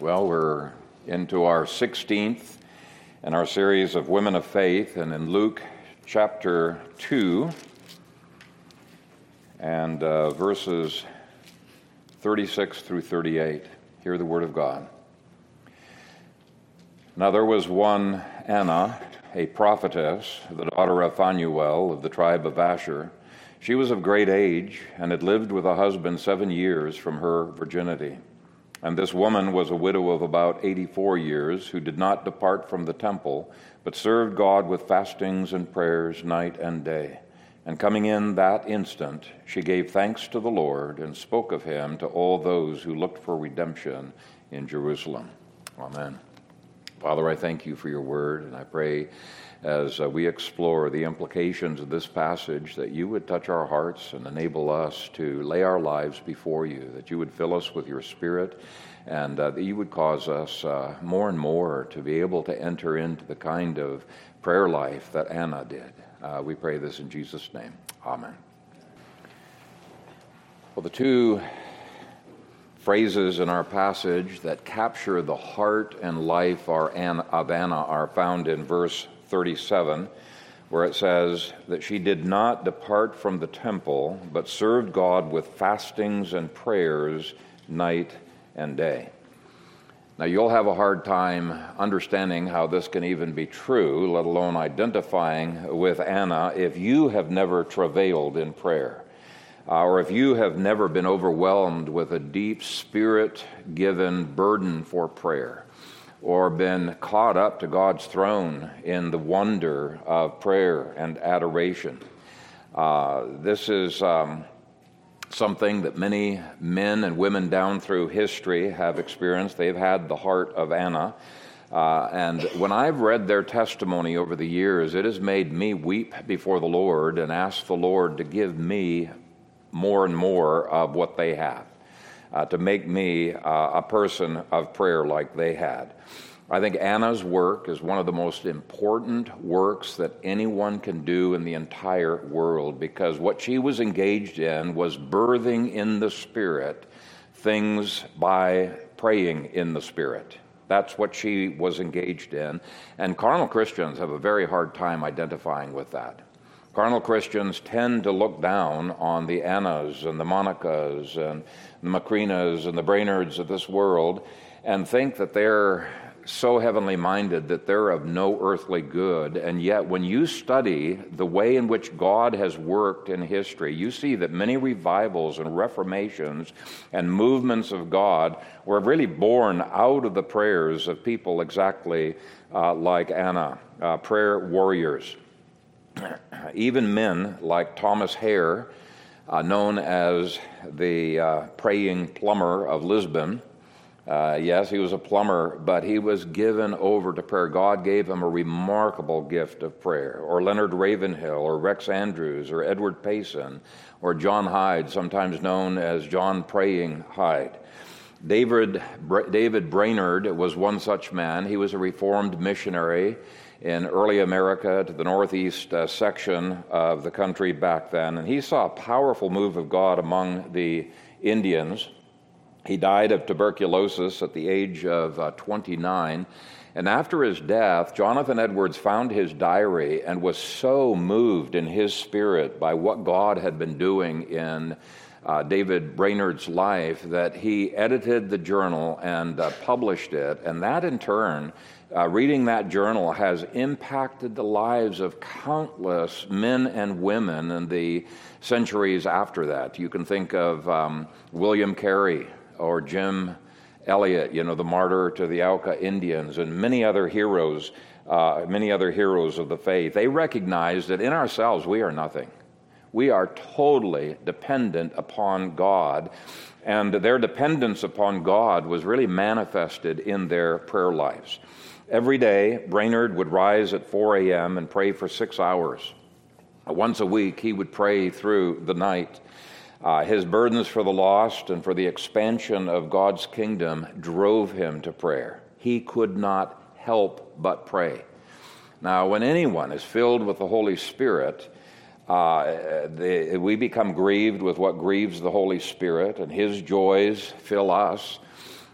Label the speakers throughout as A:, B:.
A: Well, we're into our 16th in our series of Women of Faith, and in Luke chapter 2 and uh, verses 36 through 38. Hear the word of God. Now there was one Anna, a prophetess, the daughter of Phanuel of the tribe of Asher. She was of great age and had lived with a husband seven years from her virginity. And this woman was a widow of about 84 years who did not depart from the temple, but served God with fastings and prayers night and day. And coming in that instant, she gave thanks to the Lord and spoke of him to all those who looked for redemption in Jerusalem. Amen. Father, I thank you for your word, and I pray as uh, we explore the implications of this passage that you would touch our hearts and enable us to lay our lives before you, that you would fill us with your spirit, and uh, that you would cause us uh, more and more to be able to enter into the kind of prayer life that Anna did. Uh, we pray this in Jesus' name. Amen. Well, the two phrases in our passage that capture the heart and life of Anna are found in verse 37, where it says that she did not depart from the temple, but served God with fastings and prayers night and day. Now, you'll have a hard time understanding how this can even be true, let alone identifying with Anna, if you have never travailed in prayer, uh, or if you have never been overwhelmed with a deep spirit given burden for prayer or been caught up to God's throne in the wonder of prayer and adoration. Uh, this is um, something that many men and women down through history have experienced. They've had the heart of Anna. Uh, and when I've read their testimony over the years, it has made me weep before the Lord and ask the Lord to give me more and more of what they have uh, to make me uh, a person of prayer like they had. I think Anna's work is one of the most important works that anyone can do in the entire world because what she was engaged in was birthing in the Spirit things by praying in the Spirit. That's what she was engaged in. And carnal Christians have a very hard time identifying with that. Carnal Christians tend to look down on the Annas and the Monicas and the Macrinas and the Brainerds of this world and think that they're so heavenly minded that they're of no earthly good. And yet, when you study the way in which God has worked in history, you see that many revivals and reformations and movements of God were really born out of the prayers of people exactly uh, like Anna, uh, prayer warriors. Even men like Thomas Haire, uh, known as the uh, praying plumber of Lisburn, uh, yes, he was a plumber, but he was given over to prayer. God gave him a remarkable gift of prayer. Or Leonard Ravenhill, or Rex Andrews, or Edward Payson, or John Hyde, sometimes known as John Praying Hyde. David, David Brainerd was one such man. He was a reformed missionary in early America to the northeast uh, section of the country back then. And he saw a powerful move of God among the Indians. He died of tuberculosis at the age of uh, 29. And after his death, Jonathan Edwards found his diary and was so moved in his spirit by what God had been doing in uh, David Brainerd's life that he edited the journal and uh, published it. And that, in turn, uh, reading that journal has impacted the lives of countless men and women in the centuries after that. You can think of um, William Carey, or Jim Elliot, you know, the martyr to the Auca Indians, and many other heroes, uh, many other heroes of the faith, they recognize that in ourselves we are nothing. We are totally dependent upon God, and their dependence upon God was really manifested in their prayer lives. Every day, Brainerd would rise at 4 a.m. and pray for six hours. Once a week, he would pray through the night. Uh, his burdens for the lost and for the expansion of God's kingdom drove him to prayer. He could not help but pray. Now, when anyone is filled with the Holy Spirit, uh, the, we become grieved with what grieves the Holy Spirit, and His joys fill us.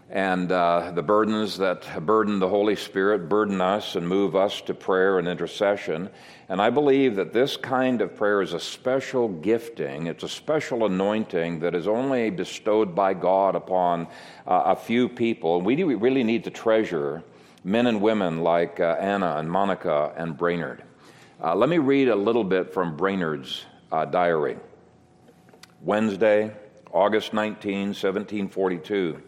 A: and uh, the burdens that burden the Holy Spirit burden us and move us to prayer and intercession. And I believe that this kind of prayer is a special gifting, it's a special anointing that is only bestowed by God upon uh, a few people. And we really need to treasure men and women like uh, Anna and Monica and Brainerd. Uh, let me read a little bit from Brainerd's uh, diary. Wednesday, August 19, 1742.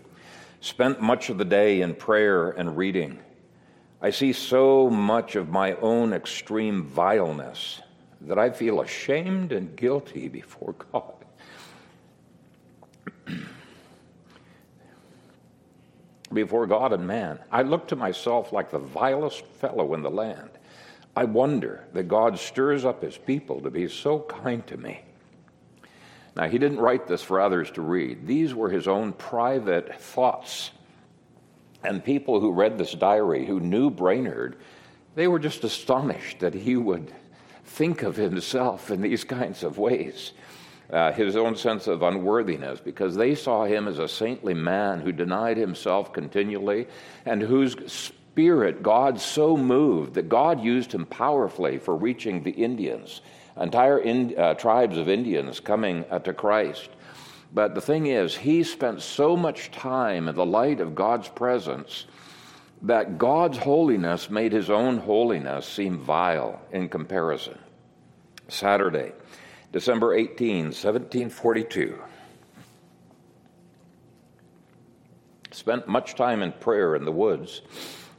A: Spent much of the day in prayer and reading. I see so much of my own extreme vileness that I feel ashamed and guilty before God. before God and man. I look to myself like the vilest fellow in the land. I wonder that God stirs up his people to be so kind to me. Now, he didn't write this for others to read, these were his own private thoughts. And people who read this diary, who knew Brainerd, they were just astonished that he would think of himself in these kinds of ways. Uh, his own sense of unworthiness, because they saw him as a saintly man who denied himself continually and whose spirit God so moved that God used him powerfully for reaching the Indians entire in, uh, tribes of Indians coming uh, to Christ. But the thing is, he spent so much time in the light of God's presence that God's holiness made his own holiness seem vile in comparison. Saturday, December 18, 1742. Spent much time in prayer in the woods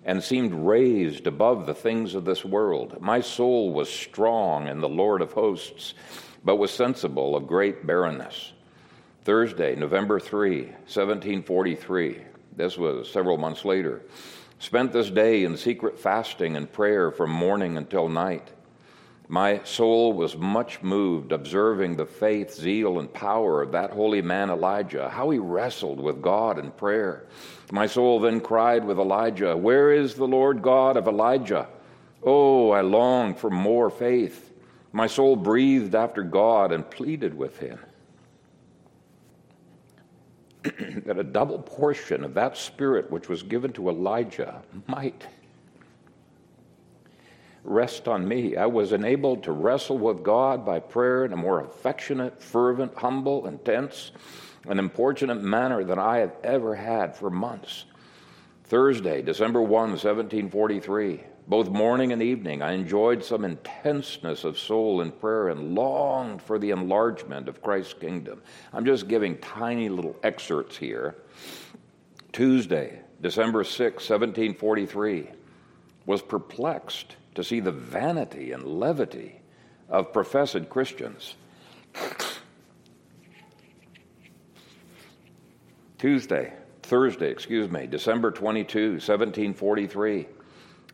A: and seemed raised above the things of this world. My soul was strong in the Lord of hosts, but was sensible of great barrenness. Thursday, November 3, 1743. This was several months later. Spent this day in secret fasting and prayer from morning until night. My soul was much moved observing the faith, zeal, and power of that holy man Elijah, how he wrestled with God in prayer. My soul then cried with Elijah, Where is the Lord God of Elijah? Oh, I long for more faith. My soul breathed after God and pleaded with him that a double portion of that spirit which was given to Elijah might rest on me. I was enabled to wrestle with God by prayer in a more affectionate, fervent, humble, intense, and importunate manner than I have ever had for months. Thursday, December 1, 1743, both morning and evening, I enjoyed some intenseness of soul in prayer and longed for the enlargement of Christ's kingdom. I'm just giving tiny little excerpts here. Tuesday, December 6, 1743, was perplexed to see the vanity and levity of professed Christians. Tuesday, Thursday, excuse me, December 22, 1743.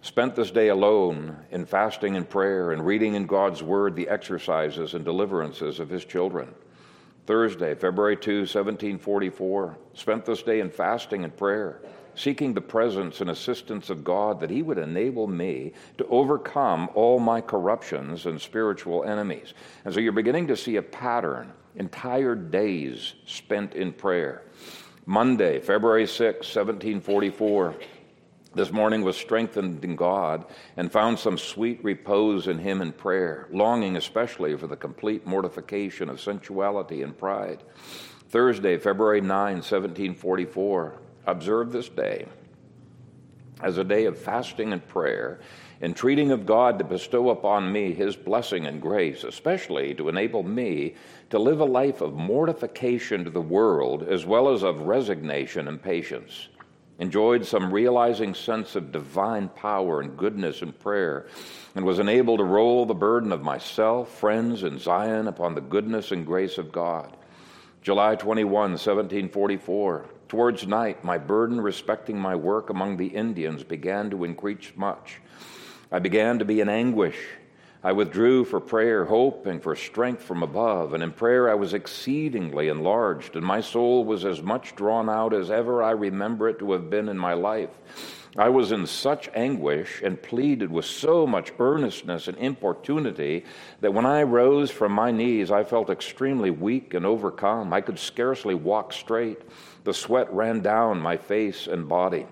A: Spent this day alone in fasting and prayer and reading in God's Word the exercises and deliverances of His children. Thursday, February 2, 1744. Spent this day in fasting and prayer seeking the presence and assistance of God that He would enable me to overcome all my corruptions and spiritual enemies. And so you're beginning to see a pattern entire days spent in prayer. Monday, February 6, 1744. This morning was strengthened in God and found some sweet repose in Him in prayer, longing especially for the complete mortification of sensuality and pride. Thursday, February 9, 1744 observe this day as a day of fasting and prayer, entreating of God to bestow upon me his blessing and grace, especially to enable me to live a life of mortification to the world as well as of resignation and patience. Enjoyed some realizing sense of divine power and goodness in prayer, and was enabled to roll the burden of myself, friends, and Zion upon the goodness and grace of God. July 21, 1744. Towards night, my burden respecting my work among the Indians began to increase much. I began to be in anguish. I withdrew for prayer, hope, and for strength from above, and in prayer I was exceedingly enlarged, and my soul was as much drawn out as ever I remember it to have been in my life. I was in such anguish and pleaded with so much earnestness and importunity that when I rose from my knees, I felt extremely weak and overcome. I could scarcely walk straight. The sweat ran down my face and body.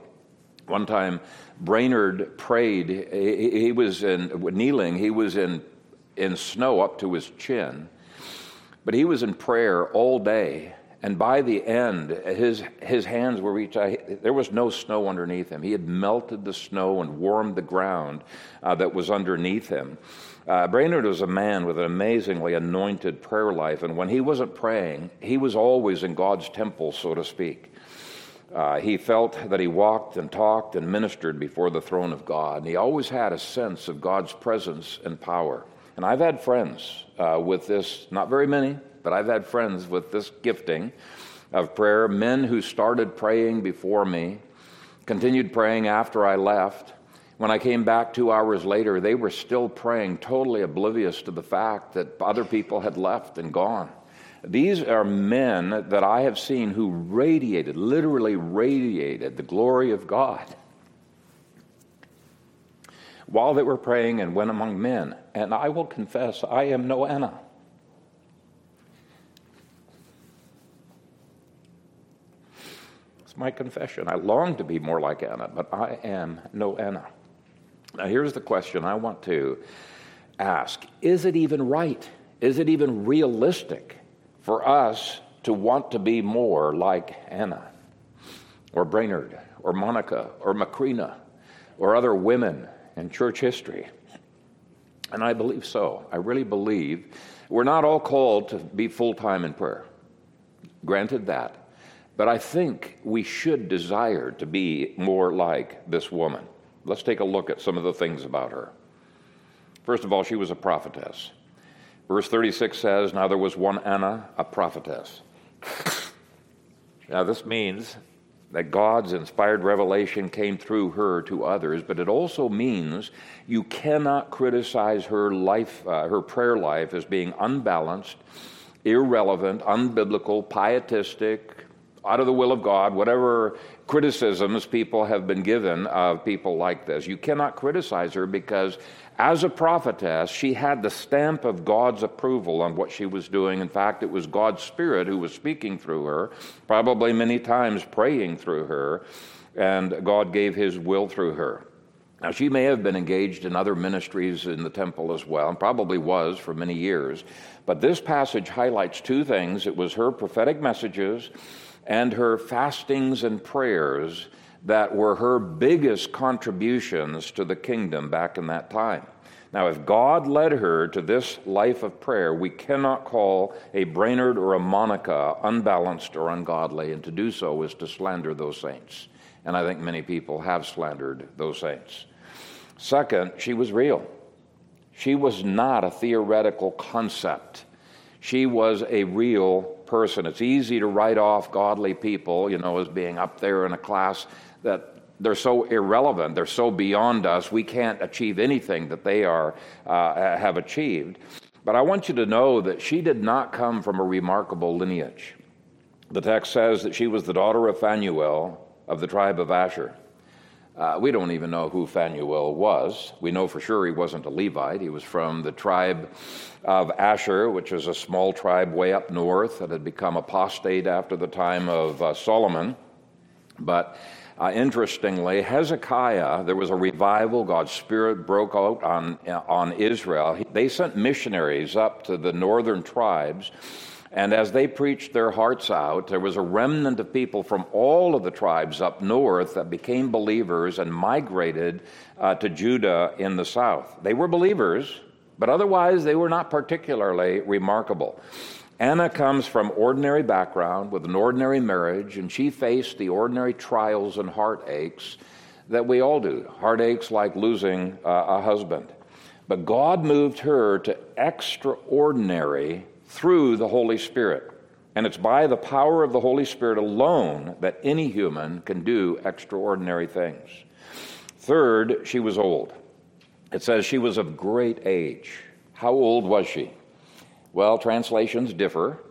A: One time, Brainerd prayed. He, was in, kneeling, he was in, in snow up to his chin, but he was in prayer all day. And by the end, his, his hands were reached. There was no snow underneath him. He had melted the snow and warmed the ground uh, that was underneath him. Uh, Brainerd was a man with an amazingly anointed prayer life, and when he wasn't praying, he was always in God's temple, so to speak. Uh, he felt that he walked and talked and ministered before the throne of God. And he always had a sense of God's presence and power. And I've had friends uh, with this, not very many, but I've had friends with this gifting of prayer, men who started praying before me, continued praying after I left. When I came back two hours later, they were still praying, totally oblivious to the fact that other people had left and gone. These are men that I have seen who radiated, literally radiated the glory of God while they were praying and went among men. And I will confess, I am no Anna. It's my confession. I long to be more like Anna, but I am no Anna. Now, here's the question I want to ask Is it even right? Is it even realistic for us to want to be more like Anna or Brainerd or Monica or Macrina or other women in church history. And I believe so. I really believe we're not all called to be full time in prayer. Granted that. But I think we should desire to be more like this woman. Let's take a look at some of the things about her. First of all, she was a prophetess. Verse 36 says, Now there was one Anna, a prophetess. now, this means that God's inspired revelation came through her to others, but it also means you cannot criticize her life, uh, her prayer life, as being unbalanced, irrelevant, unbiblical, pietistic, out of the will of God, whatever criticisms people have been given of people like this. You cannot criticize her because as a prophetess, she had the stamp of God's approval on what she was doing. In fact, it was God's Spirit who was speaking through her, probably many times praying through her, and God gave His will through her. Now, she may have been engaged in other ministries in the temple as well, and probably was for many years. But this passage highlights two things it was her prophetic messages and her fastings and prayers that were her biggest contributions to the kingdom back in that time. Now, if God led her to this life of prayer, we cannot call a Brainerd or a Monica unbalanced or ungodly, and to do so is to slander those saints. And I think many people have slandered those saints. Second, she was real. She was not a theoretical concept. She was a real person. It's easy to write off godly people, you know, as being up there in a class that they're so irrelevant, they're so beyond us, we can't achieve anything that they are, uh, have achieved. But I want you to know that she did not come from a remarkable lineage. The text says that she was the daughter of Phanuel of the tribe of Asher. Uh, we don't even know who Phanuel was. We know for sure he wasn't a Levite. He was from the tribe of Asher, which is a small tribe way up north that had become apostate after the time of uh, Solomon. But uh, interestingly, Hezekiah, there was a revival. God's Spirit broke out on, on Israel. They sent missionaries up to the northern tribes. And as they preached their hearts out, there was a remnant of people from all of the tribes up north that became believers and migrated uh, to Judah in the south. They were believers, but otherwise they were not particularly remarkable. Anna comes from ordinary background with an ordinary marriage, and she faced the ordinary trials and heartaches that we all do heartaches like losing uh, a husband. But God moved her to extraordinary through the Holy Spirit. And it's by the power of the Holy Spirit alone that any human can do extraordinary things. Third, she was old. it says she was of great age. How old was she? Well, translations differ.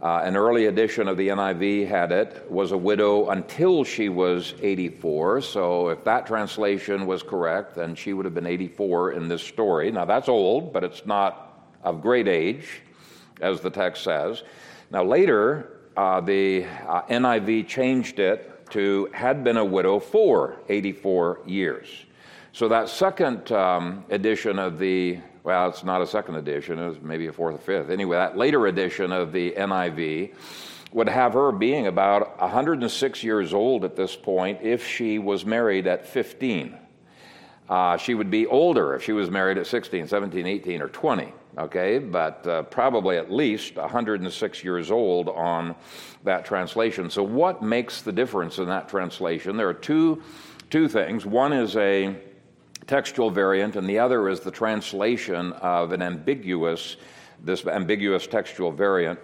A: Uh, an early edition of the NIV had it was a widow until she was 84. So if that translation was correct, then she would have been 84 in this story. Now that's old, but it's not of great age, as the text says. Now later, uh, the uh, NIV changed it to had been a widow for 84 years. So that second um, edition of the well, it's not a second edition, it was maybe a fourth or fifth. Anyway, that later edition of the NIV would have her being about 106 years old at this point if she was married at 15. Uh, she would be older if she was married at 16, 17, 18, or 20, okay? But uh, probably at least 106 years old on that translation. So, what makes the difference in that translation? There are two, two things. One is a textual variant, and the other is the translation of an ambiguous, this ambiguous textual variant.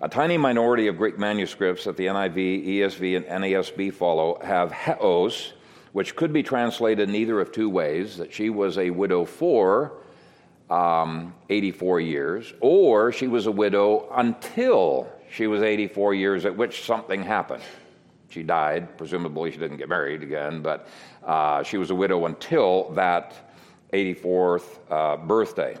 A: A tiny minority of Greek manuscripts that the NIV, ESV, and NASB follow have heos, which could be translated in either of two ways that she was a widow for um, 84 years, or she was a widow until she was 84 years, at which something happened. She died. Presumably, she didn't get married again, but uh, she was a widow until that 84th uh, birthday.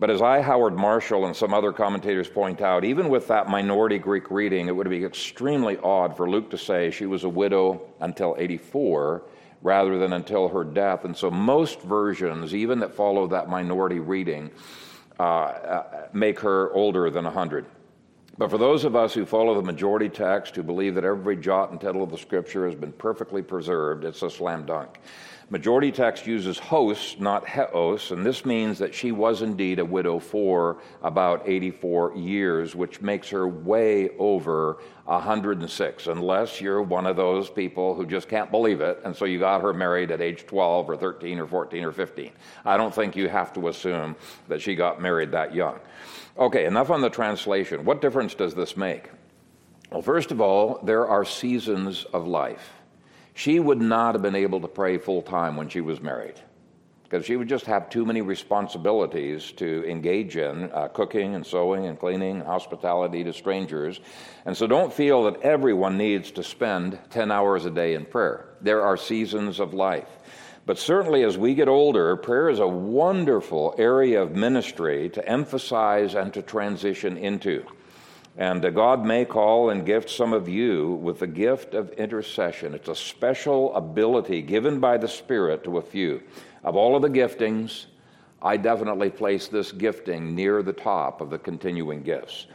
A: But as I. Howard Marshall, and some other commentators point out, even with that minority Greek reading, it would be extremely odd for Luke to say she was a widow until 84 rather than until her death. And so most versions, even that follow that minority reading, uh, uh make her older than 100. But for those of us who follow the majority text, who believe that every jot and tittle of the scripture has been perfectly preserved, it's a slam dunk. Majority text uses hos, not heos, and this means that she was indeed a widow for about 84 years, which makes her way over 106, unless you're one of those people who just can't believe it, and so you got her married at age 12 or 13 or 14 or 15. I don't think you have to assume that she got married that young. Okay, enough on the translation. What difference does this make? Well, first of all, there are seasons of life. She would not have been able to pray full time when she was married because she would just have too many responsibilities to engage in uh, cooking and sewing and cleaning, and hospitality to strangers. And so don't feel that everyone needs to spend 10 hours a day in prayer. There are seasons of life. But certainly, as we get older, prayer is a wonderful area of ministry to emphasize and to transition into. And uh, God may call and gift some of you with the gift of intercession. It's a special ability given by the Spirit to a few. Of all of the giftings, I definitely place this gifting near the top of the continuing gifts.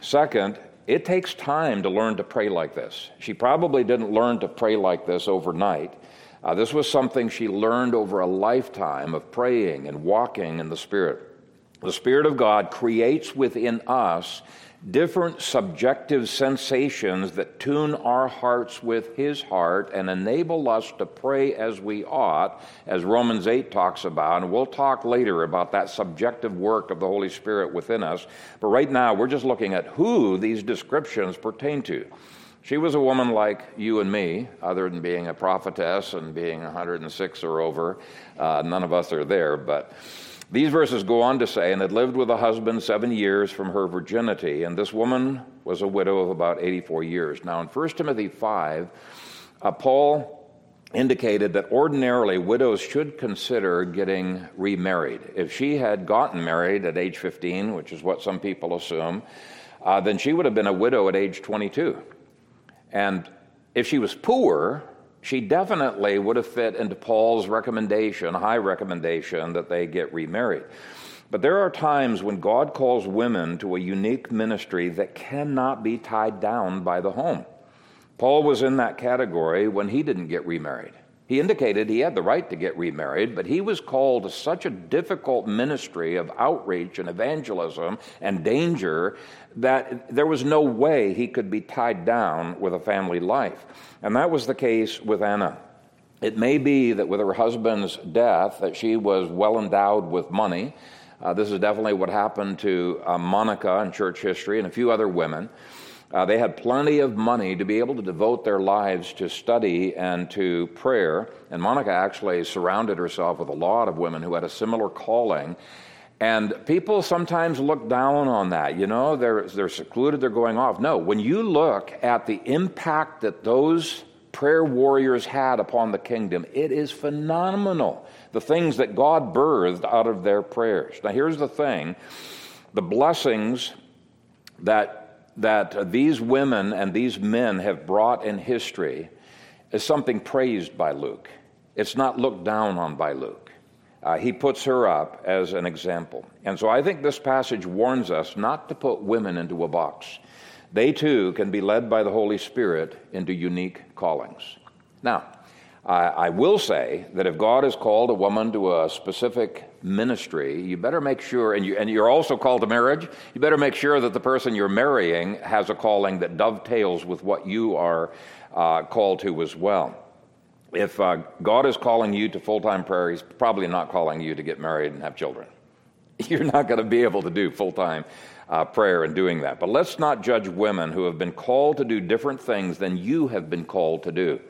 A: Second, it takes time to learn to pray like this. She probably didn't learn to pray like this overnight. Uh, this was something she learned over a lifetime of praying and walking in the Spirit. The Spirit of God creates within us different subjective sensations that tune our hearts with His heart and enable us to pray as we ought, as Romans 8 talks about. And we'll talk later about that subjective work of the Holy Spirit within us. But right now, we're just looking at who these descriptions pertain to. She was a woman like you and me, other than being a prophetess and being 106 or over. Uh, none of us are there, but these verses go on to say, and had lived with a husband seven years from her virginity, and this woman was a widow of about 84 years. Now, in 1 Timothy 5, uh, Paul indicated that ordinarily widows should consider getting remarried. If she had gotten married at age 15, which is what some people assume, uh, then she would have been a widow at age 22. And if she was poor, she definitely would have fit into Paul's recommendation, high recommendation, that they get remarried. But there are times when God calls women to a unique ministry that cannot be tied down by the home. Paul was in that category when he didn't get remarried. He indicated he had the right to get remarried, but he was called to such a difficult ministry of outreach and evangelism and danger that there was no way he could be tied down with a family life. And that was the case with Anna. It may be that with her husband's death that she was well endowed with money. Uh, this is definitely what happened to uh, Monica in church history and a few other women. Uh, they had plenty of money to be able to devote their lives to study and to prayer. And Monica actually surrounded herself with a lot of women who had a similar calling. And people sometimes look down on that. You know, they're, they're secluded, they're going off. No, when you look at the impact that those prayer warriors had upon the kingdom, it is phenomenal. The things that God birthed out of their prayers. Now, here's the thing the blessings that that these women and these men have brought in history is something praised by Luke. It's not looked down on by Luke. Uh, he puts her up as an example. And so I think this passage warns us not to put women into a box. They too can be led by the Holy Spirit into unique callings. Now, I, I will say that if God has called a woman to a specific ministry, you better make sure, and, you, and you're also called to marriage, you better make sure that the person you're marrying has a calling that dovetails with what you are uh, called to as well. If uh, God is calling you to full time prayer, He's probably not calling you to get married and have children. You're not going to be able to do full time uh, prayer and doing that. But let's not judge women who have been called to do different things than you have been called to do.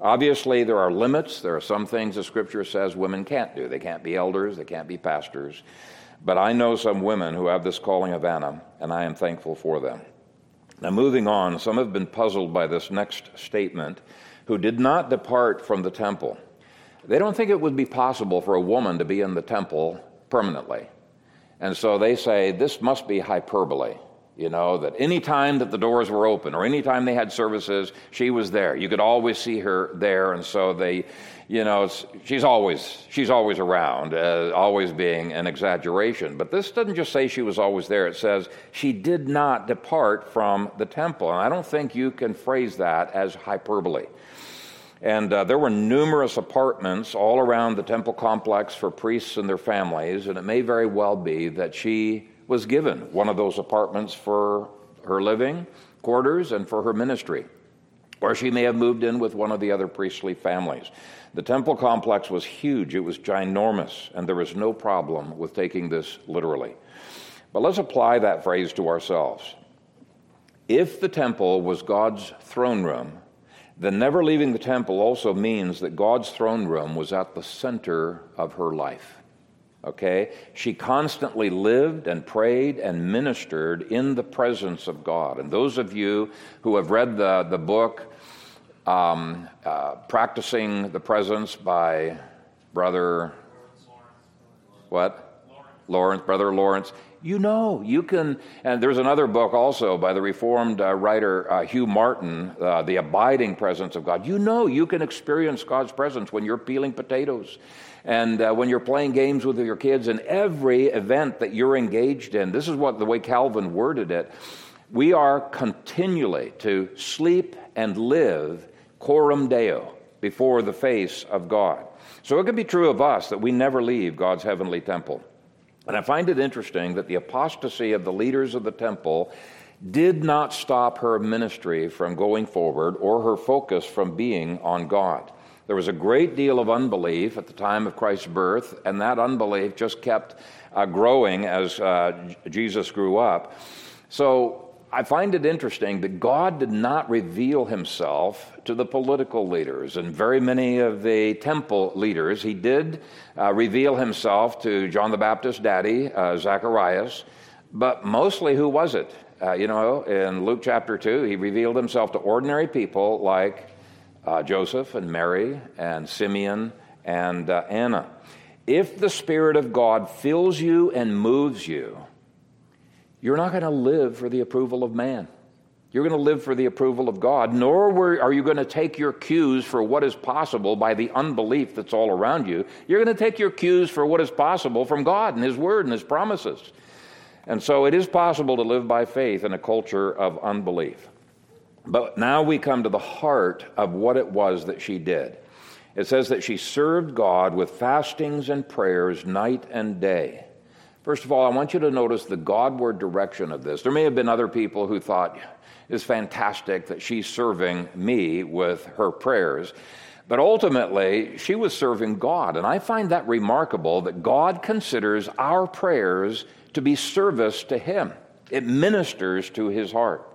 A: Obviously, there are limits. There are some things the scripture says women can't do. They can't be elders, they can't be pastors. But I know some women who have this calling of Anna, and I am thankful for them. Now, moving on, some have been puzzled by this next statement who did not depart from the temple. They don't think it would be possible for a woman to be in the temple permanently. And so they say this must be hyperbole. You know, that any time that the doors were open or any time they had services, she was there. You could always see her there. And so they, you know, she's always, she's always around, uh, always being an exaggeration. But this doesn't just say she was always there. It says she did not depart from the temple. And I don't think you can phrase that as hyperbole. And uh, there were numerous apartments all around the temple complex for priests and their families, and it may very well be that she was given one of those apartments for her living quarters and for her ministry. Or she may have moved in with one of the other priestly families. The temple complex was huge, it was ginormous, and there was no problem with taking this literally. But let's apply that phrase to ourselves. If the temple was God's throne room, then never leaving the temple also means that God's throne room was at the center of her life. Okay? She constantly lived and prayed and ministered in the presence of God. And those of you who have read the, the book, um, uh, Practicing the Presence by Brother, what? Lawrence, Brother Lawrence. You know, you can, and there's another book also by the Reformed uh, writer uh, Hugh Martin, uh, The Abiding Presence of God. You know, you can experience God's presence when you're peeling potatoes and uh, when you're playing games with your kids and every event that you're engaged in. This is what the way Calvin worded it. We are continually to sleep and live coram deo before the face of God. So it can be true of us that we never leave God's heavenly temple. And I find it interesting that the apostasy of the leaders of the temple did not stop her ministry from going forward or her focus from being on God. There was a great deal of unbelief at the time of Christ's birth, and that unbelief just kept uh, growing as uh, Jesus grew up. So I find it interesting that God did not reveal himself to the political leaders and very many of the temple leaders. He did uh, reveal himself to John the Baptist's daddy, uh, Zacharias, but mostly who was it? Uh, you know, in Luke chapter 2, he revealed himself to ordinary people like uh, Joseph and Mary and Simeon and uh, Anna. If the Spirit of God fills you and moves you, you're not going to live for the approval of man. You're going to live for the approval of God, nor are you going to take your cues for what is possible by the unbelief that's all around you. You're going to take your cues for what is possible from God and His Word and His promises. And so it is possible to live by faith in a culture of unbelief. But now we come to the heart of what it was that she did. It says that she served God with fastings and prayers night and day. First of all, I want you to notice the Godward direction of this. There may have been other people who thought it's fantastic that she's serving me with her prayers. But ultimately, she was serving God. And I find that remarkable that God considers our prayers to be service to Him, it ministers to His heart.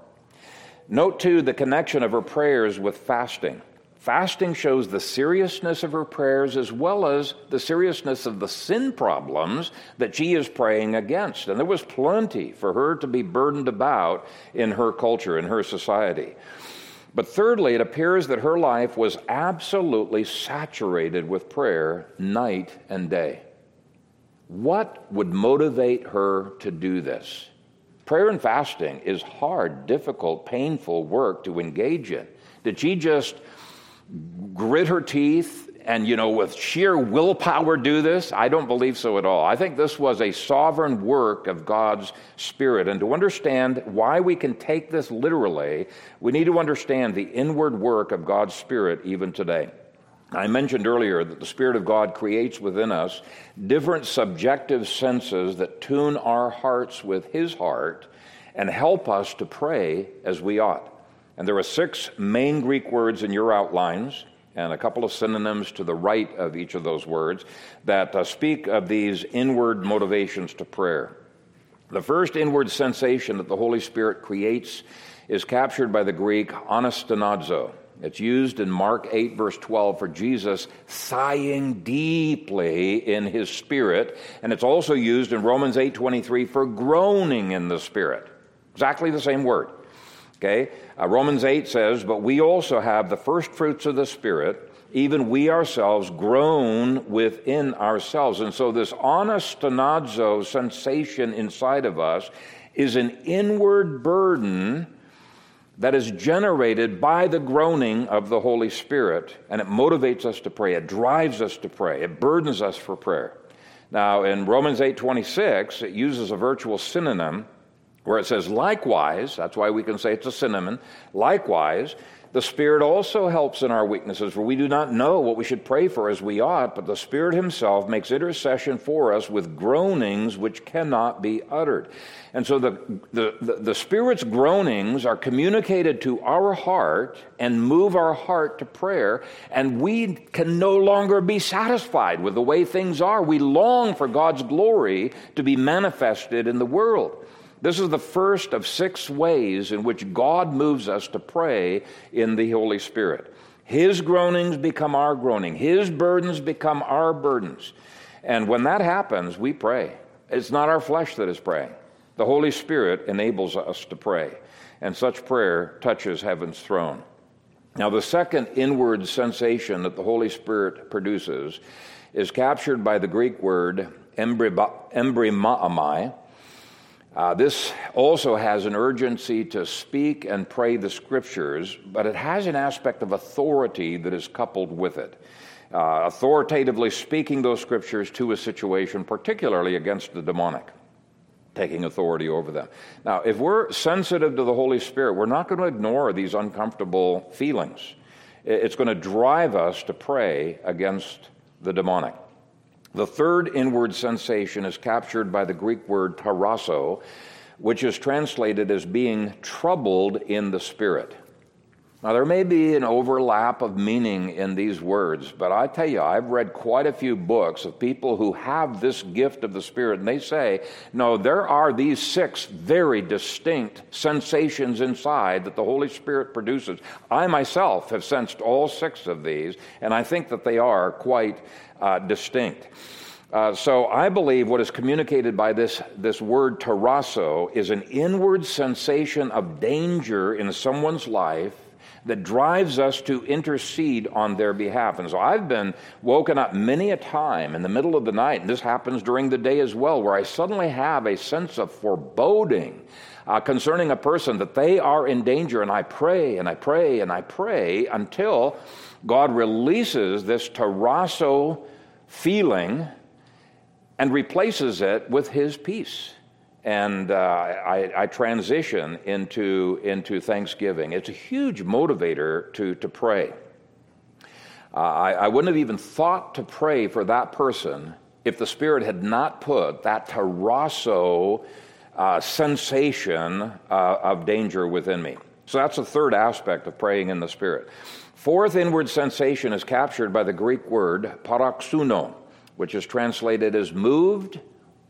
A: Note too the connection of her prayers with fasting. Fasting shows the seriousness of her prayers as well as the seriousness of the sin problems that she is praying against. And there was plenty for her to be burdened about in her culture, in her society. But thirdly, it appears that her life was absolutely saturated with prayer night and day. What would motivate her to do this? Prayer and fasting is hard, difficult, painful work to engage in. Did she just grit her teeth and, you know, with sheer willpower do this? I don't believe so at all. I think this was a sovereign work of God's Spirit. And to understand why we can take this literally, we need to understand the inward work of God's Spirit even today. I mentioned earlier that the Spirit of God creates within us different subjective senses that tune our hearts with His heart and help us to pray as we ought. And there are six main Greek words in your outlines and a couple of synonyms to the right of each of those words that uh, speak of these inward motivations to prayer. The first inward sensation that the Holy Spirit creates is captured by the Greek anastenazo. It's used in Mark 8, verse 12, for Jesus sighing deeply in his spirit. And it's also used in Romans 8, 23 for groaning in the spirit. Exactly the same word. Okay? Uh, Romans 8 says, But we also have the first fruits of the Spirit, even we ourselves groan within ourselves. And so this anastenazo sensation inside of us is an inward burden that is generated by the groaning of the Holy Spirit, and it motivates us to pray. It drives us to pray. It burdens us for prayer. Now, in Romans 8:26, it uses a virtual synonym where it says likewise, that's why we can say it's a synonym, likewise, the Spirit also helps in our weaknesses, for we do not know what we should pray for as we ought, but the Spirit Himself makes intercession for us with groanings which cannot be uttered. And so the, the, the, the Spirit's groanings are communicated to our heart and move our heart to prayer, and we can no longer be satisfied with the way things are. We long for God's glory to be manifested in the world. This is the first of six ways in which God moves us to pray in the Holy Spirit. His groanings become our groaning, His burdens become our burdens. And when that happens, we pray. It's not our flesh that is praying. The Holy Spirit enables us to pray, and such prayer touches heaven's throne. Now, the second inward sensation that the Holy Spirit produces is captured by the Greek word embrimaomai, uh, this also has an urgency to speak and pray the scriptures, but it has an aspect of authority that is coupled with it. Uh, authoritatively speaking those scriptures to a situation, particularly against the demonic, taking authority over them. Now, if we're sensitive to the Holy Spirit, we're not going to ignore these uncomfortable feelings. It's going to drive us to pray against the demonic. The third inward sensation is captured by the Greek word tarasso, which is translated as being troubled in the spirit. Now, there may be an overlap of meaning in these words, but I tell you, I've read quite a few books of people who have this gift of the Spirit, and they say, no, there are these six very distinct sensations inside that the Holy Spirit produces. I myself have sensed all six of these, and I think that they are quite uh, distinct. Uh, so I believe what is communicated by this, this word tarasso is an inward sensation of danger in someone's life that drives us to intercede on their behalf. And so I've been woken up many a time in the middle of the night, and this happens during the day as well, where I suddenly have a sense of foreboding. Uh, concerning a person that they are in danger, and I pray and I pray and I pray until God releases this tarasso feeling and replaces it with His peace. And uh, I, I, transition into, into Thanksgiving. It's a huge motivator to, to pray. Uh, I, I wouldn't have even thought to pray for that person if the Spirit had not put that tarasso uh, sensation uh, of danger within me. So that's the third aspect of praying in the Spirit. Fourth inward sensation is captured by the Greek word paroxuno, which is translated as moved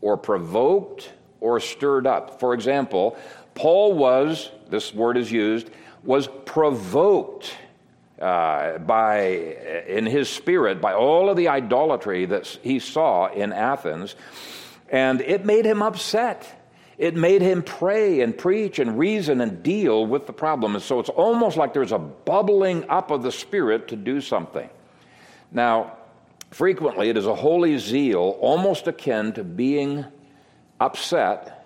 A: or provoked or stirred up. For example, Paul was, this word is used, was provoked uh, by, in his spirit by all of the idolatry that he saw in Athens, and it made him upset. It made him pray and preach and reason and deal with the problem. And so it's almost like there's a bubbling up of the Spirit to do something. Now, frequently it is a holy zeal, almost akin to being upset,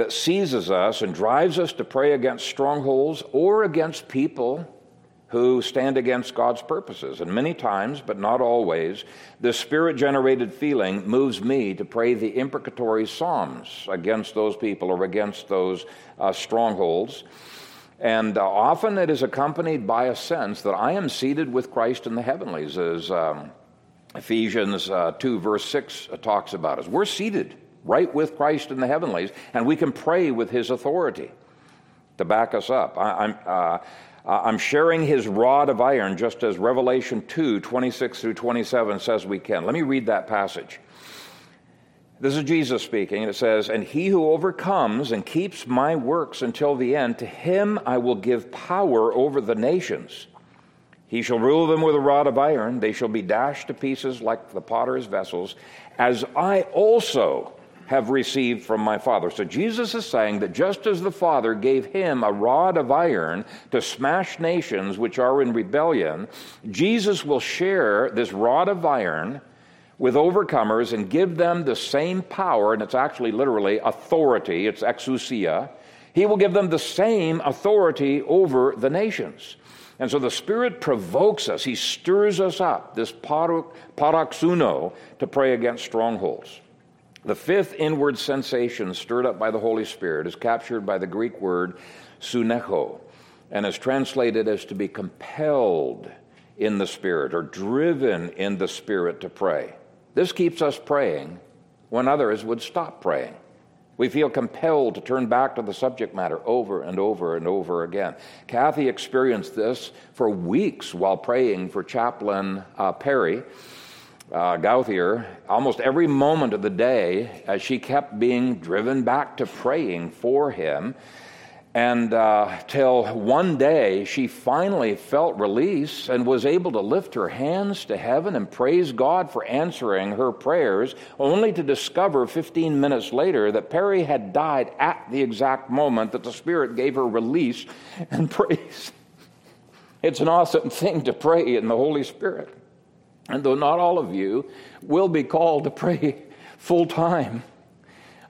A: that seizes us and drives us to pray against strongholds or against people who stand against God's purposes. And many times, but not always, this spirit generated feeling moves me to pray the imprecatory psalms against those people or against those uh, strongholds. And uh, often it is accompanied by a sense that I am seated with Christ in the heavenlies, as um, Ephesians uh, 2, verse 6 uh, talks about us. We're seated right with Christ in the heavenlies, and we can pray with his authority to back us up. I, am uh, I'm sharing his rod of iron, just as Revelation 2 26 through 27 says we can. Let me read that passage. This is Jesus speaking, and it says, And he who overcomes and keeps my works until the end, to him I will give power over the nations. He shall rule them with a rod of iron. They shall be dashed to pieces like the potter's vessels, as I also have received from my Father. So Jesus is saying that just as the Father gave him a rod of iron to smash nations which are in rebellion, Jesus will share this rod of iron with overcomers and give them the same power, and it's actually literally authority, it's exousia. He will give them the same authority over the nations. And so the Spirit provokes us, He stirs us up, this paroxuno, to pray against strongholds. The fifth inward sensation stirred up by the Holy Spirit is captured by the Greek word sunecho and is translated as to be compelled in the Spirit or driven in the Spirit to pray. This keeps us praying when others would stop praying. We feel compelled to turn back to the subject matter over and over and over again. Kathy experienced this for weeks while praying for Chaplain uh, Perry uh, Gauthier, almost every moment of the day, as she kept being driven back to praying for him. And uh, till one day she finally felt release and was able to lift her hands to heaven and praise God for answering her prayers, only to discover 15 minutes later that Perry had died at the exact moment that the Spirit gave her release and praise. It's an awesome thing to pray in the Holy Spirit. And though not all of you will be called to pray full time,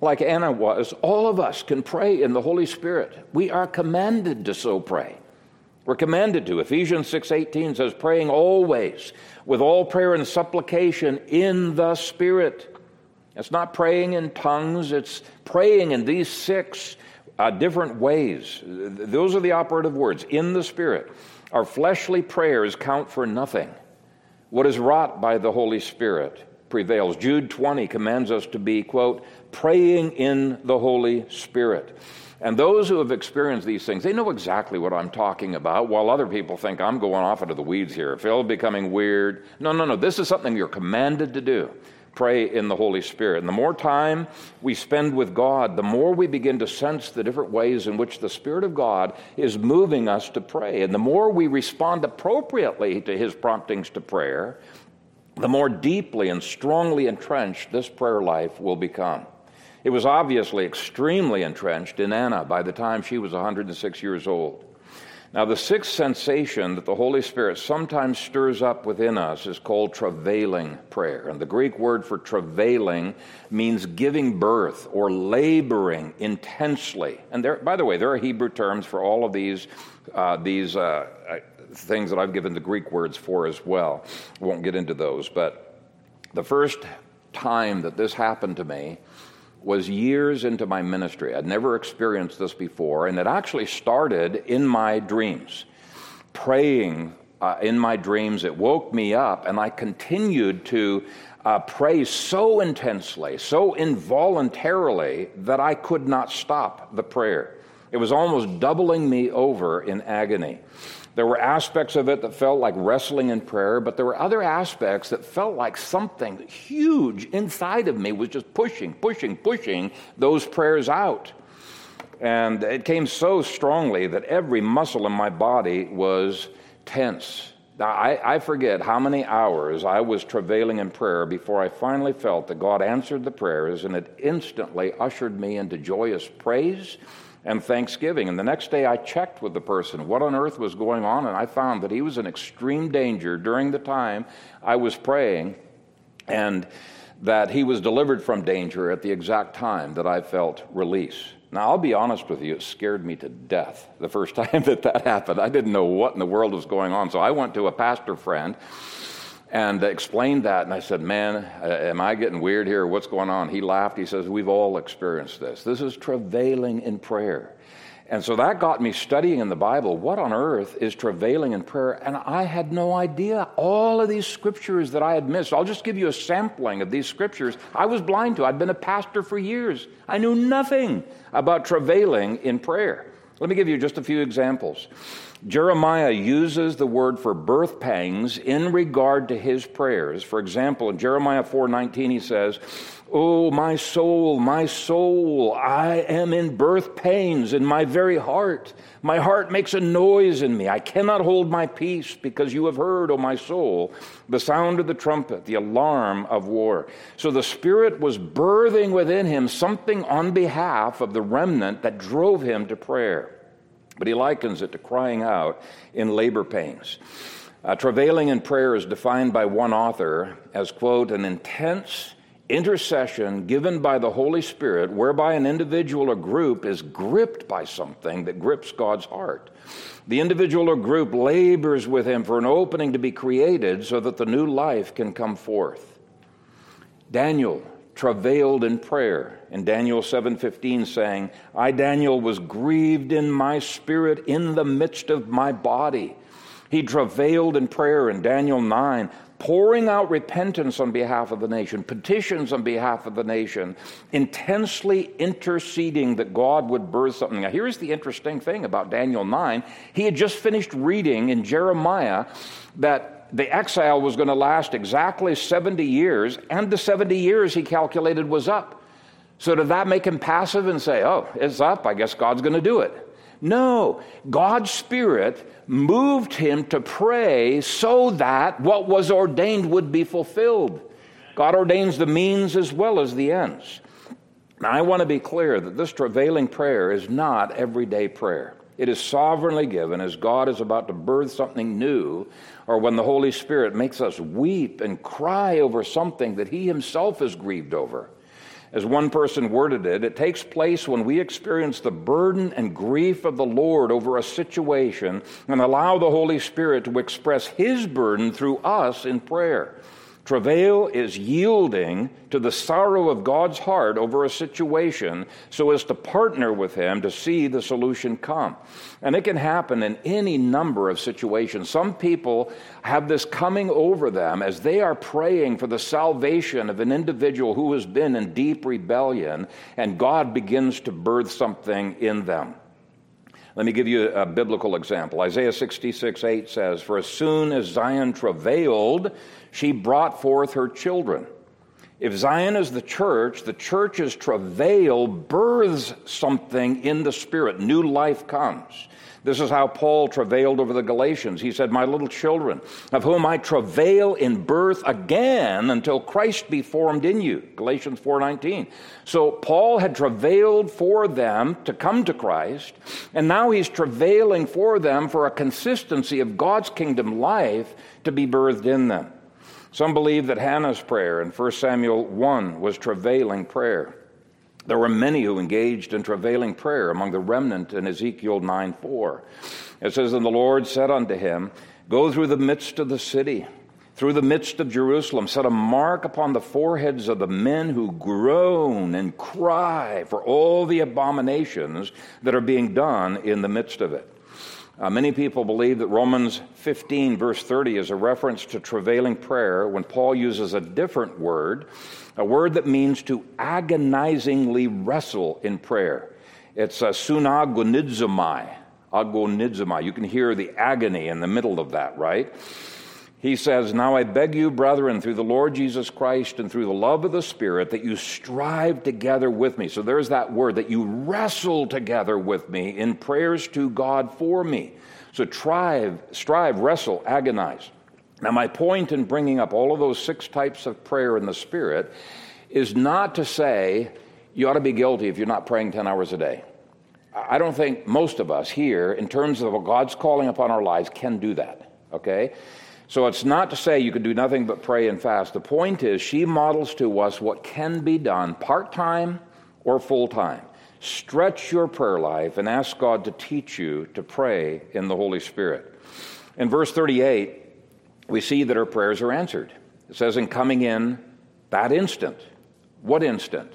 A: like Anna was, all of us can pray in the Holy Spirit. We are commanded to so pray. We're commanded to. Ephesians 6:18 says praying always with all prayer and supplication in the Spirit. It's not praying in tongues, it's praying in these six uh, different ways. Those are the operative words in the Spirit. Our fleshly prayers count for nothing what is wrought by the Holy Spirit prevails. Jude 20 commands us to be, quote, praying in the Holy Spirit. And those who have experienced these things, they know exactly what I'm talking about, while other people think I'm going off into the weeds here. Phil becoming weird. No, no, no. This is something you're commanded to do pray in the Holy Spirit. And the more time we spend with God, the more we begin to sense the different ways in which the Spirit of God is moving us to pray. And the more we respond appropriately to His promptings to prayer, the more deeply and strongly entrenched this prayer life will become. It was obviously extremely entrenched in Anna by the time she was 106 years old. Now, the sixth sensation that the Holy Spirit sometimes stirs up within us is called travailing prayer. And the Greek word for travailing means giving birth or laboring intensely. And there, by the way, there are Hebrew terms for all of these, uh, these uh, uh things that I've given the Greek words for as well. Won't get into those. But the first time that this happened to me was years into my ministry. I'd never experienced this before, and it actually started in my dreams. Praying uh, in my dreams, it woke me up, and I continued to uh, pray so intensely, so involuntarily, that I could not stop the prayer. It was almost doubling me over in agony. There were aspects of it that felt like wrestling in prayer, but there were other aspects that felt like something huge inside of me was just pushing, pushing, pushing those prayers out. And it came so strongly that every muscle in my body was tense. Now, I, I, forget how many hours I was travailing in prayer before I finally felt that God answered the prayers and it instantly ushered me into joyous praise and thanksgiving. And the next day I checked with the person what on earth was going on, and I found that he was in extreme danger during the time I was praying, and that he was delivered from danger at the exact time that I felt release. Now, I'll be honest with you, it scared me to death the first time that that happened. I didn't know what in the world was going on. So I went to a pastor friend and explained that. And I said, Man, uh, am I getting weird here? What's going on? He laughed. He says, We've all experienced this. This is travailing in prayer. And so that got me studying in the Bible. What on earth is travailing in prayer? And I had no idea all of these scriptures that I had missed. I'll just give you a sampling of these scriptures I was blind to. I'd been a pastor for years. I knew nothing about travailing in prayer. Let me give you just a few examples. Jeremiah uses the word for birth pangs in regard to his prayers. For example, in Jeremiah 4:19 he says, "Oh my soul, my soul, I am in birth pains in my very heart. My heart makes a noise in me. I cannot hold my peace because you have heard, O my soul, the sound of the trumpet, the alarm of war." So the Spirit was birthing within him something on behalf of the remnant that drove him to prayer but he likens it to crying out in labor pains. Uh, travailing in prayer is defined by one author as, quote, an intense intercession given by the Holy Spirit whereby an individual or group is gripped by something that grips God's heart. The individual or group labors with him for an opening to be created so that the new life can come forth. Daniel travailed in prayer in Daniel 7:15 saying, "I Daniel was grieved in my spirit in the midst of my body." He travailed in prayer in Daniel 9, pouring out repentance on behalf of the nation, petitions on behalf of the nation, intensely interceding that God would birth something. Now, here's the interesting thing about Daniel 9. He had just finished reading in Jeremiah that the exile was going to last exactly 70 years, and the 70 years he calculated was up. So, did that make him passive and say, oh, it's up, I guess God's going to do it? No, God's Spirit moved him to pray so that what was ordained would be fulfilled. God ordains the means as well as the ends. Now, I want to be clear that this travailing prayer is not everyday prayer. It is sovereignly given as God is about to birth something new, or when the Holy Spirit makes us weep and cry over something that He Himself is grieved over. As one person worded it, it takes place when we experience the burden and grief of the Lord over a situation and allow the Holy Spirit to express His burden through us in prayer. Travail is yielding to the sorrow of God's heart over a situation so as to partner with Him to see the solution come. And it can happen in any number of situations. Some people have this coming over them as they are praying for the salvation of an individual who has been in deep rebellion, and God begins to birth something in them. Let me give you a biblical example. Isaiah 66 8 says, For as soon as Zion travailed, she brought forth her children. If Zion is the church, the church's travail births something in the spirit. New life comes. This is how Paul travailed over the Galatians. He said, My little children, of whom I travail in birth again until Christ be formed in you. Galatians 4:19. So Paul had travailed for them to come to Christ, and now he's travailing for them for a consistency of God's kingdom life to be birthed in them. Some believe that Hannah's prayer in 1 Samuel 1 was travailing prayer. There were many who engaged in travailing prayer among the remnant in Ezekiel 9 4. It says, And the Lord said unto him, Go through the midst of the city, through the midst of Jerusalem, set a mark upon the foreheads of the men who groan and cry for all the abominations that are being done in the midst of it. Uh, many people believe that Romans 15, verse 30, is a reference to travailing prayer when Paul uses a different word, a word that means to agonizingly wrestle in prayer. It's a uh, sunagonizomai, agonizomai. You can hear the agony in the middle of that, right? He says, Now I beg you, brethren, through the Lord Jesus Christ and through the love of the Spirit, that you strive together with me. So there's that word, that you wrestle together with me in prayers to God for me. So strive, strive, wrestle, agonize. Now, my point in bringing up all of those six types of prayer in the Spirit is not to say you ought to be guilty if you're not praying 10 hours a day. I don't think most of us here, in terms of what God's calling upon our lives, can do that. Okay? So it's not to say you can do nothing but pray and fast. The point is, she models to us what can be done part time or full time. Stretch your prayer life and ask God to teach you to pray in the Holy Spirit. In verse 38, we see that her prayers are answered. It says, in coming in that instant. What instant?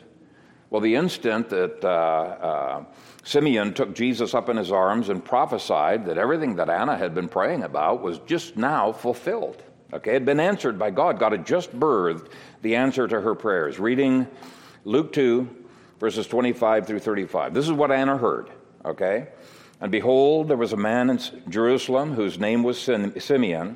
A: Well, the instant that uh, uh, Simeon took Jesus up in his arms and prophesied that everything that Anna had been praying about was just now fulfilled. Okay, had been answered by God. God had just birthed the answer to her prayers. Reading Luke 2, verses 25 through 35. This is what Anna heard. Okay? And behold, there was a man in Jerusalem whose name was Simeon.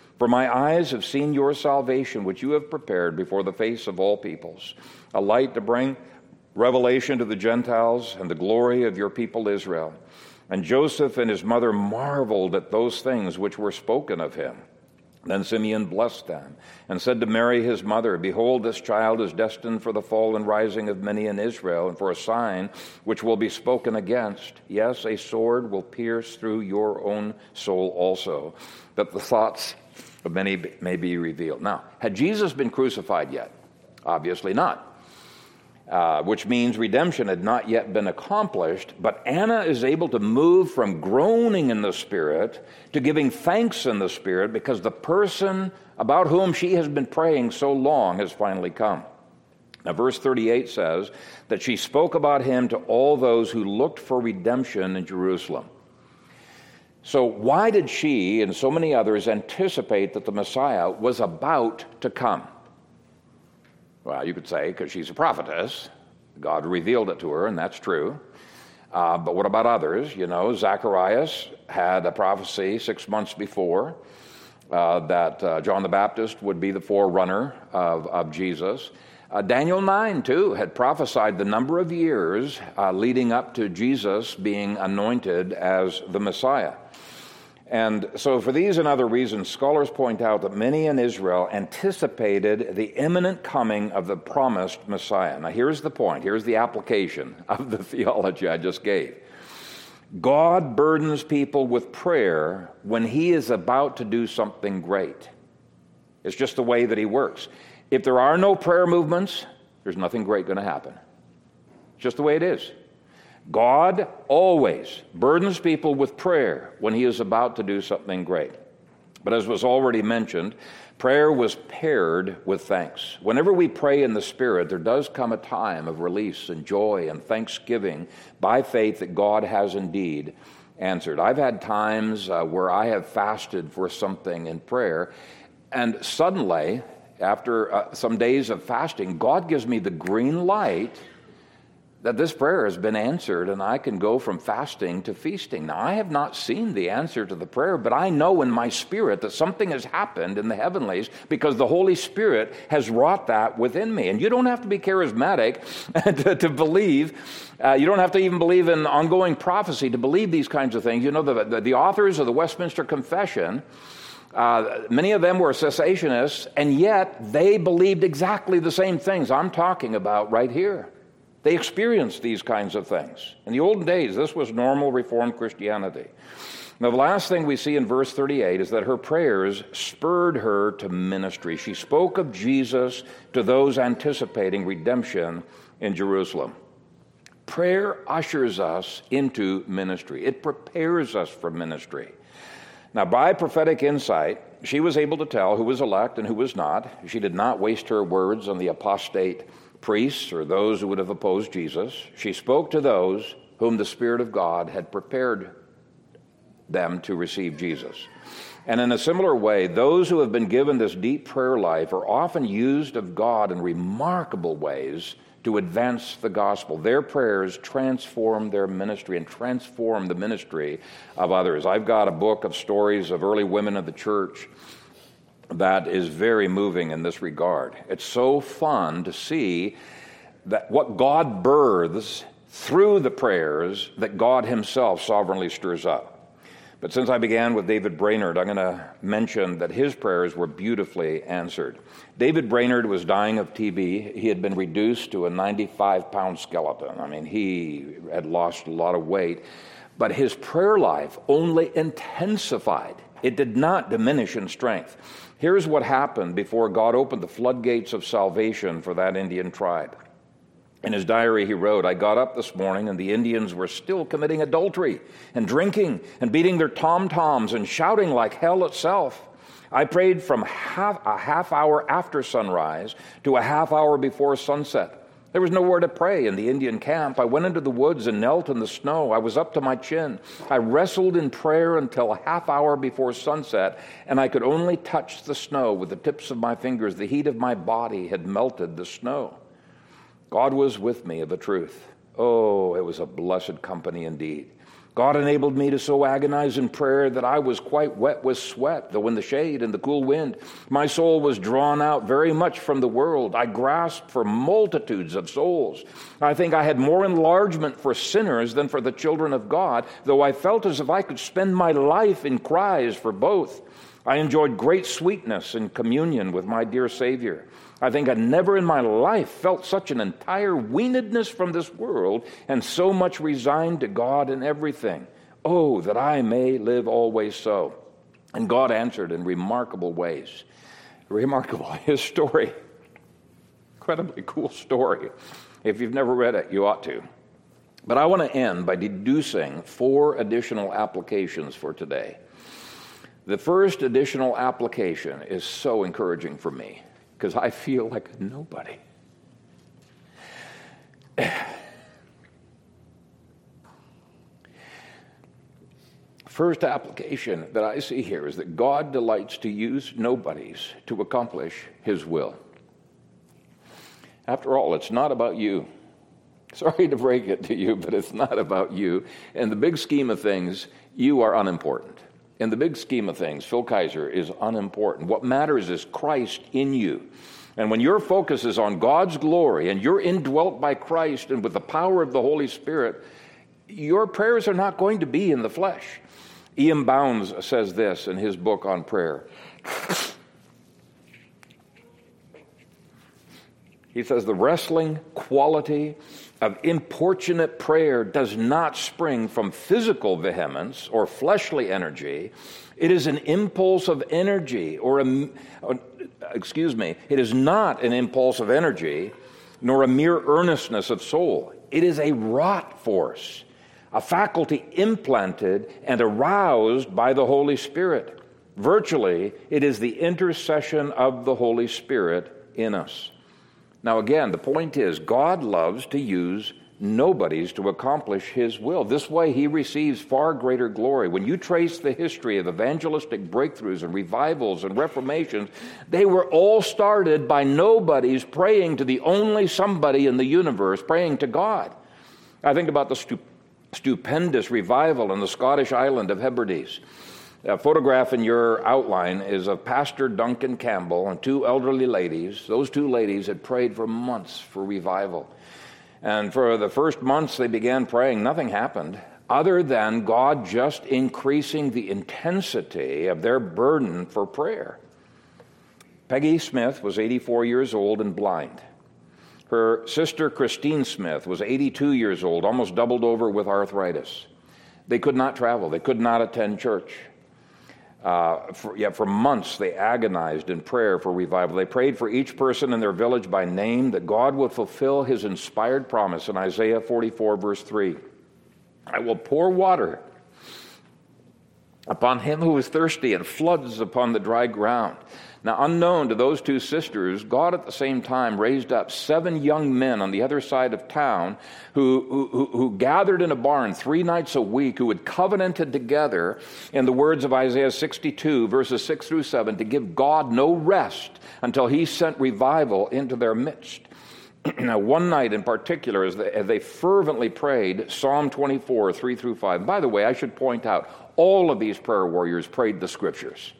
A: For my eyes have seen your salvation, which you have prepared before the face of all peoples, a light to bring revelation to the Gentiles and the glory of your people Israel. And Joseph and his mother marveled at those things which were spoken of him. Then Simeon blessed them and said to Mary his mother, Behold, this child is destined for the fall and rising of many in Israel, and for a sign which will be spoken against. Yes, a sword will pierce through your own soul also, that the thoughts but many may be revealed. Now, had Jesus been crucified yet? Obviously not. Uh, which means redemption had not yet been accomplished, but Anna is able to move from groaning in the Spirit to giving thanks in the Spirit because the person about whom she has been praying so long has finally come. Now, verse 38 says that she spoke about him to all those who looked for redemption in Jerusalem. So, why did she and so many others anticipate that the Messiah was about to come? Well, you could say because she's a prophetess. God revealed it to her, and that's true. Uh, but what about others? You know, Zacharias had a prophecy six months before uh, that uh, John the Baptist would be the forerunner of, of Jesus. Uh, Daniel 9, too, had prophesied the number of years uh, leading up to Jesus being anointed as the Messiah. And so, for these and other reasons, scholars point out that many in Israel anticipated the imminent coming of the promised Messiah. Now, here's the point, here's the application of the theology I just gave. God burdens people with prayer when He is about to do something great. It's just the way that He works. If there are no prayer movements, there's nothing great going to happen. It's just the way it is. God always burdens people with prayer when he is about to do something great. But as was already mentioned, prayer was paired with thanks. Whenever we pray in the Spirit, there does come a time of release and joy and thanksgiving by faith that God has indeed answered. I've had times uh, where I have fasted for something in prayer, and suddenly, after uh, some days of fasting, God gives me the green light that this prayer has been answered and I can go from fasting to feasting. Now, I have not seen the answer to the prayer, but I know in my spirit that something has happened in the heavenlies because the Holy Spirit has wrought that within me. And you don't have to be charismatic to, to believe. Uh, you don't have to even believe in ongoing prophecy to believe these kinds of things. You know, the, the, the authors of the Westminster Confession. Uh, many of them were cessationists, and yet they believed exactly the same things I'm talking about right here. They experienced these kinds of things. In the olden days, this was normal Reformed Christianity. Now, the last thing we see in verse 38 is that her prayers spurred her to ministry. She spoke of Jesus to those anticipating redemption in Jerusalem. Prayer ushers us into ministry, it prepares us for ministry. Now, by prophetic insight, she was able to tell who was elect and who was not. She did not waste her words on the apostate priests or those who would have opposed Jesus. She spoke to those whom the Spirit of God had prepared them to receive Jesus. And in a similar way, those who have been given this deep prayer life are often used of God in remarkable ways to advance the gospel. Their prayers transform their ministry and transform the ministry of others. I've got a book of stories of early women of the church that is very moving in this regard. It's so fun to see that what God births through the prayers that God Himself sovereignly stirs up. But since I began with David Brainerd, I'm going to mention that his prayers were beautifully answered. David Brainerd was dying of TB. He had been reduced to a 95 pound skeleton. I mean, he had lost a lot of weight. But his prayer life only intensified, it did not diminish in strength. Here's what happened before God opened the floodgates of salvation for that Indian tribe. In his diary, he wrote, I got up this morning and the Indians were still committing adultery and drinking and beating their tom toms and shouting like hell itself. I prayed from half, a half hour after sunrise to a half hour before sunset. There was nowhere to pray in the Indian camp. I went into the woods and knelt in the snow. I was up to my chin. I wrestled in prayer until a half hour before sunset, and I could only touch the snow with the tips of my fingers. The heat of my body had melted the snow. God was with me of a truth. Oh, it was a blessed company indeed. God enabled me to so agonize in prayer that I was quite wet with sweat, though in the shade and the cool wind. My soul was drawn out very much from the world. I grasped for multitudes of souls. I think I had more enlargement for sinners than for the children of God, though I felt as if I could spend my life in cries for both. I enjoyed great sweetness in communion with my dear Savior. I think I never in my life felt such an entire weanedness from this world and so much resigned to God in everything. Oh, that I may live always so. And God answered in remarkable ways. Remarkable. His story, incredibly cool story. If you've never read it, you ought to. But I want to end by deducing four additional applications for today. The first additional application is so encouraging for me because I feel like nobody. First application that I see here is that God delights to use nobodies to accomplish his will. After all, it's not about you. Sorry to break it to you, but it's not about you. In the big scheme of things, you are unimportant in the big scheme of things, Phil Kayser is unimportant. What matters is Christ in you. And when your focus is on God's glory and you're indwelt by Christ and with the power of the Holy Spirit, your prayers are not going to be in the flesh. Ian Bounds says this in his book on prayer. He says the wrestling quality of importunate prayer does not spring from physical vehemence or fleshly energy. It is an impulse of energy, or a, uh, excuse me, it is not an impulse of energy, nor a mere earnestness of soul. It is a wrought force, a faculty implanted and aroused by the Holy Spirit. Virtually, it is the intercession of the Holy Spirit in us. Now, again, the point is God loves to use nobodies to accomplish his will. This way, he receives far greater glory. When you trace the history of evangelistic breakthroughs and revivals and reformations, they were all started by nobodies praying to the only somebody in the universe, praying to God. I think about the stu- stupendous revival in the Scottish island of Hebrides. A photograph in your outline is of Pastor Duncan Campbell and two elderly ladies. Those two ladies had prayed for months for revival. And for the first months they began praying, nothing happened other than God just increasing the intensity of their burden for prayer. Peggy Smith was 84 years old and blind. Her sister Christine Smith was 82 years old, almost doubled over with arthritis. They could not travel, they could not attend church. Uh, for, for months they agonized in prayer for revival. They prayed for each person in their village by name that God would fulfill his inspired promise in Isaiah 44, verse 3. I will pour water upon him who is thirsty, and floods upon the dry ground. Now, unknown to those two sisters, God at the same time raised up seven young men on the other side of town who, who, who, gathered in a barn three nights a week, who had covenanted together, in the words of Isaiah 62, verses 6 through 7, to give God no rest until he sent revival into their midst. now, one night in particular, as they, as they fervently prayed, Psalm 24, 3 through 5. By the way, I should point out, all of these prayer warriors prayed the scriptures.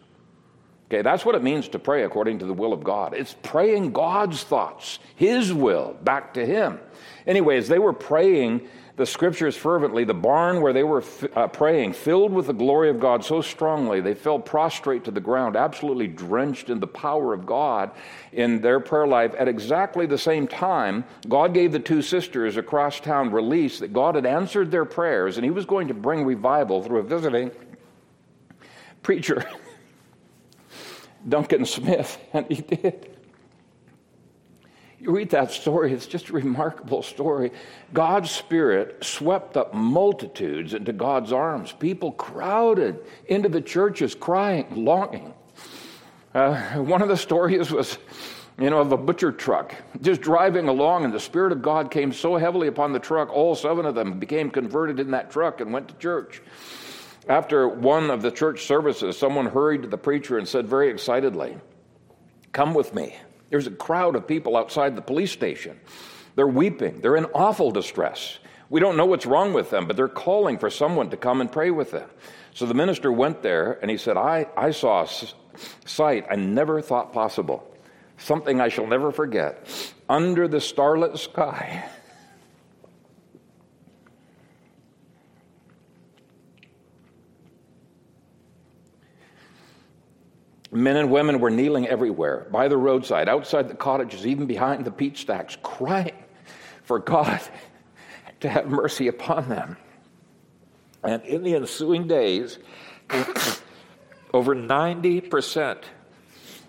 A: Okay, that's what it means to pray according to the will of God. It's praying God's thoughts, His will, back to Him. Anyways, they were praying the scriptures fervently. The barn where they were uh, praying, filled with the glory of God so strongly, they fell prostrate to the ground, absolutely drenched in the power of God in their prayer life. At exactly the same time, God gave the two sisters across town release that God had answered their prayers and He was going to bring revival through a visiting preacher. Duncan Smith, and he did. You read that story, it's just a remarkable story. God's Spirit swept up multitudes into God's arms. People crowded into the churches crying, longing. Uh, one of the stories was, you know, of a butcher truck just driving along, and the Spirit of God came so heavily upon the truck, all seven of them became converted in that truck and went to church. After one of the church services, someone hurried to the preacher and said very excitedly, Come with me. There's a crowd of people outside the police station. They're weeping, they're in awful distress. We don't know what's wrong with them, but they're calling for someone to come and pray with them. So the minister went there and he said, I, I saw a sight I never thought possible, something I shall never forget. Under the starlit sky, Men and women were kneeling everywhere, by the roadside, outside the cottages, even behind the peat stacks, crying for God to have mercy upon them. And in the ensuing days, over 90%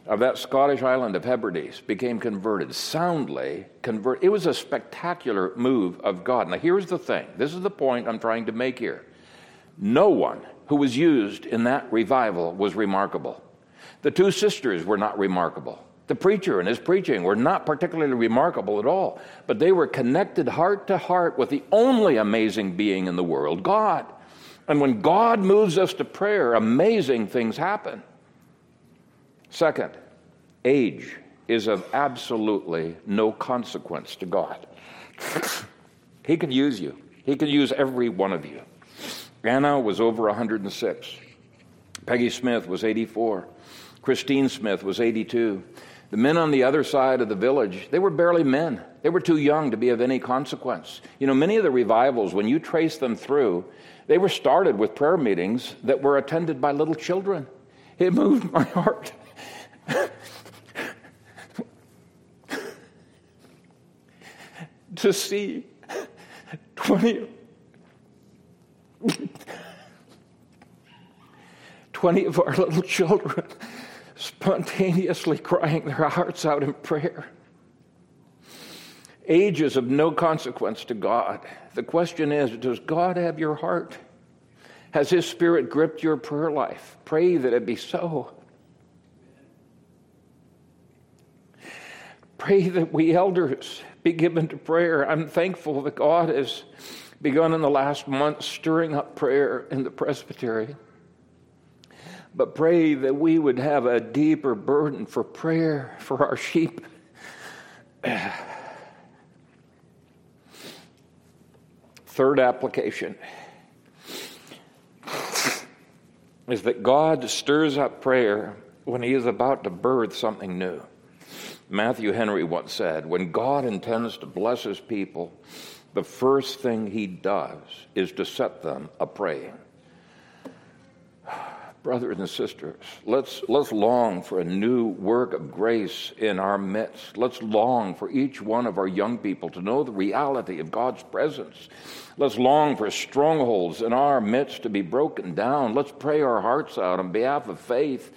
A: of that Scottish island of Hebrides became converted, soundly converted. It was a spectacular move of God. Now, here's the thing this is the point I'm trying to make here. No one who was used in that revival was remarkable. The two sisters were not remarkable. The preacher and his preaching were not particularly remarkable at all, but they were connected heart to heart with the only amazing being in the world, God. And when God moves us to prayer, amazing things happen. Second, age is of absolutely no consequence to God. he can use you, He can use every one of you. Anna was over 106, Peggy Smith was 84. Christine Smith was 82. The men on the other side of the village, they were barely men. They were too young to be of any consequence. You know, many of the revivals, when you trace them through, they were started with prayer meetings that were attended by little children. It moved my heart. to see 20, 20 of our little children spontaneously crying their hearts out in prayer. Age is of no consequence to God. The question is Does God have your heart? Has His Spirit gripped your prayer life? Pray that it be so. Pray that we elders be given to prayer. I'm thankful that God has begun in the last month stirring up prayer in the presbytery but pray that we would have a deeper burden for prayer for our sheep. Third application is that God stirs up prayer when He is about to birth something new. Matthew Henry once said, When God intends to bless His people, the first thing He does is to set them a praying brothers and sisters, let's, let's long for a new work of grace in our midst. Let's long for each one of our young people to know the reality of God's presence. Let's long for strongholds in our midst to be broken down. Let's pray our hearts out on behalf of faith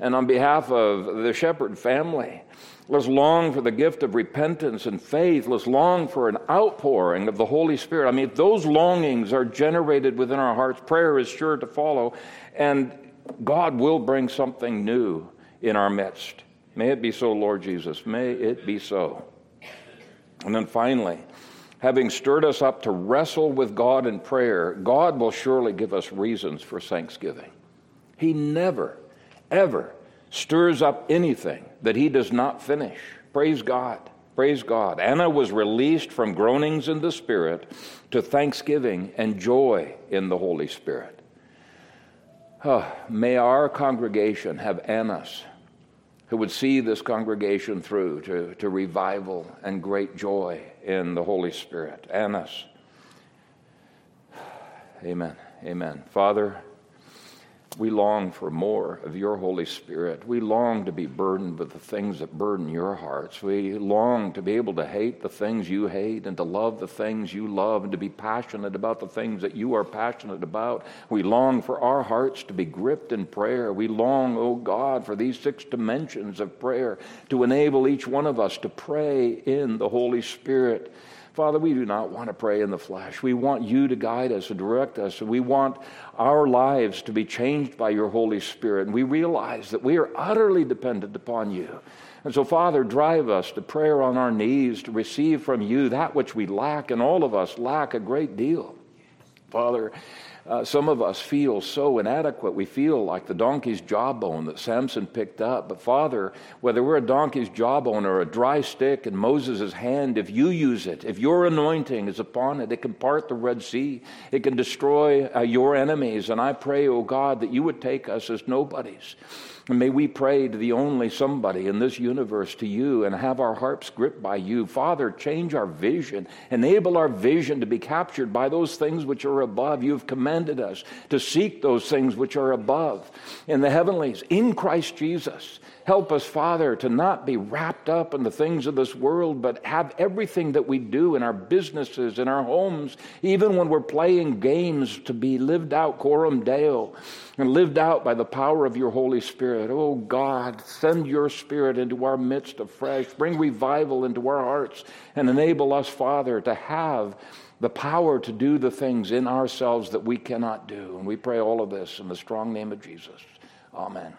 A: and on behalf of the shepherd family. Let's long for the gift of repentance and faith. Let's long for an outpouring of the Holy Spirit. I mean, if those longings are generated within our hearts, prayer is sure to follow, and God will bring something new in our midst. May it be so, Lord Jesus. May it be so. And then finally, having stirred us up to wrestle with God in prayer, God will surely give us reasons for thanksgiving. He never, ever stirs up anything that he does not finish. Praise God. Praise God. Anna was released from groanings in the Spirit to thanksgiving and joy in the Holy Spirit. Oh, may our congregation have Annas who would see this congregation through to, to revival and great joy in the Holy Spirit. Annas. Amen. Amen. Father, we long for more of your Holy Spirit. We long to be burdened with the things that burden your hearts. We long to be able to hate the things you hate and to love the things you love and to be passionate about the things that you are passionate about. We long for our hearts to be gripped in prayer. We long, oh God, for these six dimensions of prayer to enable each one of us to pray in the Holy Spirit. Father, we do not want to pray in the flesh. We want you to guide us and direct us. We want our lives to be changed by your Holy Spirit. And we realize that we are utterly dependent upon you. And so, Father, drive us to prayer on our knees to receive from you that which we lack, and all of us lack a great deal. Father, uh, some of us feel so inadequate. We feel like the donkey's jawbone that Samson picked up. But Father, whether we're a donkey's jawbone or a dry stick in Moses' hand, if you use it, if your anointing is upon it, it can part the Red Sea. It can destroy uh, your enemies. And I pray, oh God, that you would take us as nobodies and may we pray to the only somebody in this universe, to you, and have our hearts gripped by you. Father, change our vision. Enable our vision to be captured by those things which are above. You have commanded us to seek those things which are above in the heavenlies, in Christ Jesus. Help us, Father, to not be wrapped up in the things of this world, but have everything that we do in our businesses, in our homes, even when we're playing games, to be lived out coram deo and lived out by the power of your Holy Spirit. Oh God, send your Spirit into our midst afresh. Bring revival into our hearts and enable us, Father, to have the power to do the things in ourselves that we cannot do. And we pray all of this in the strong name of Jesus. Amen.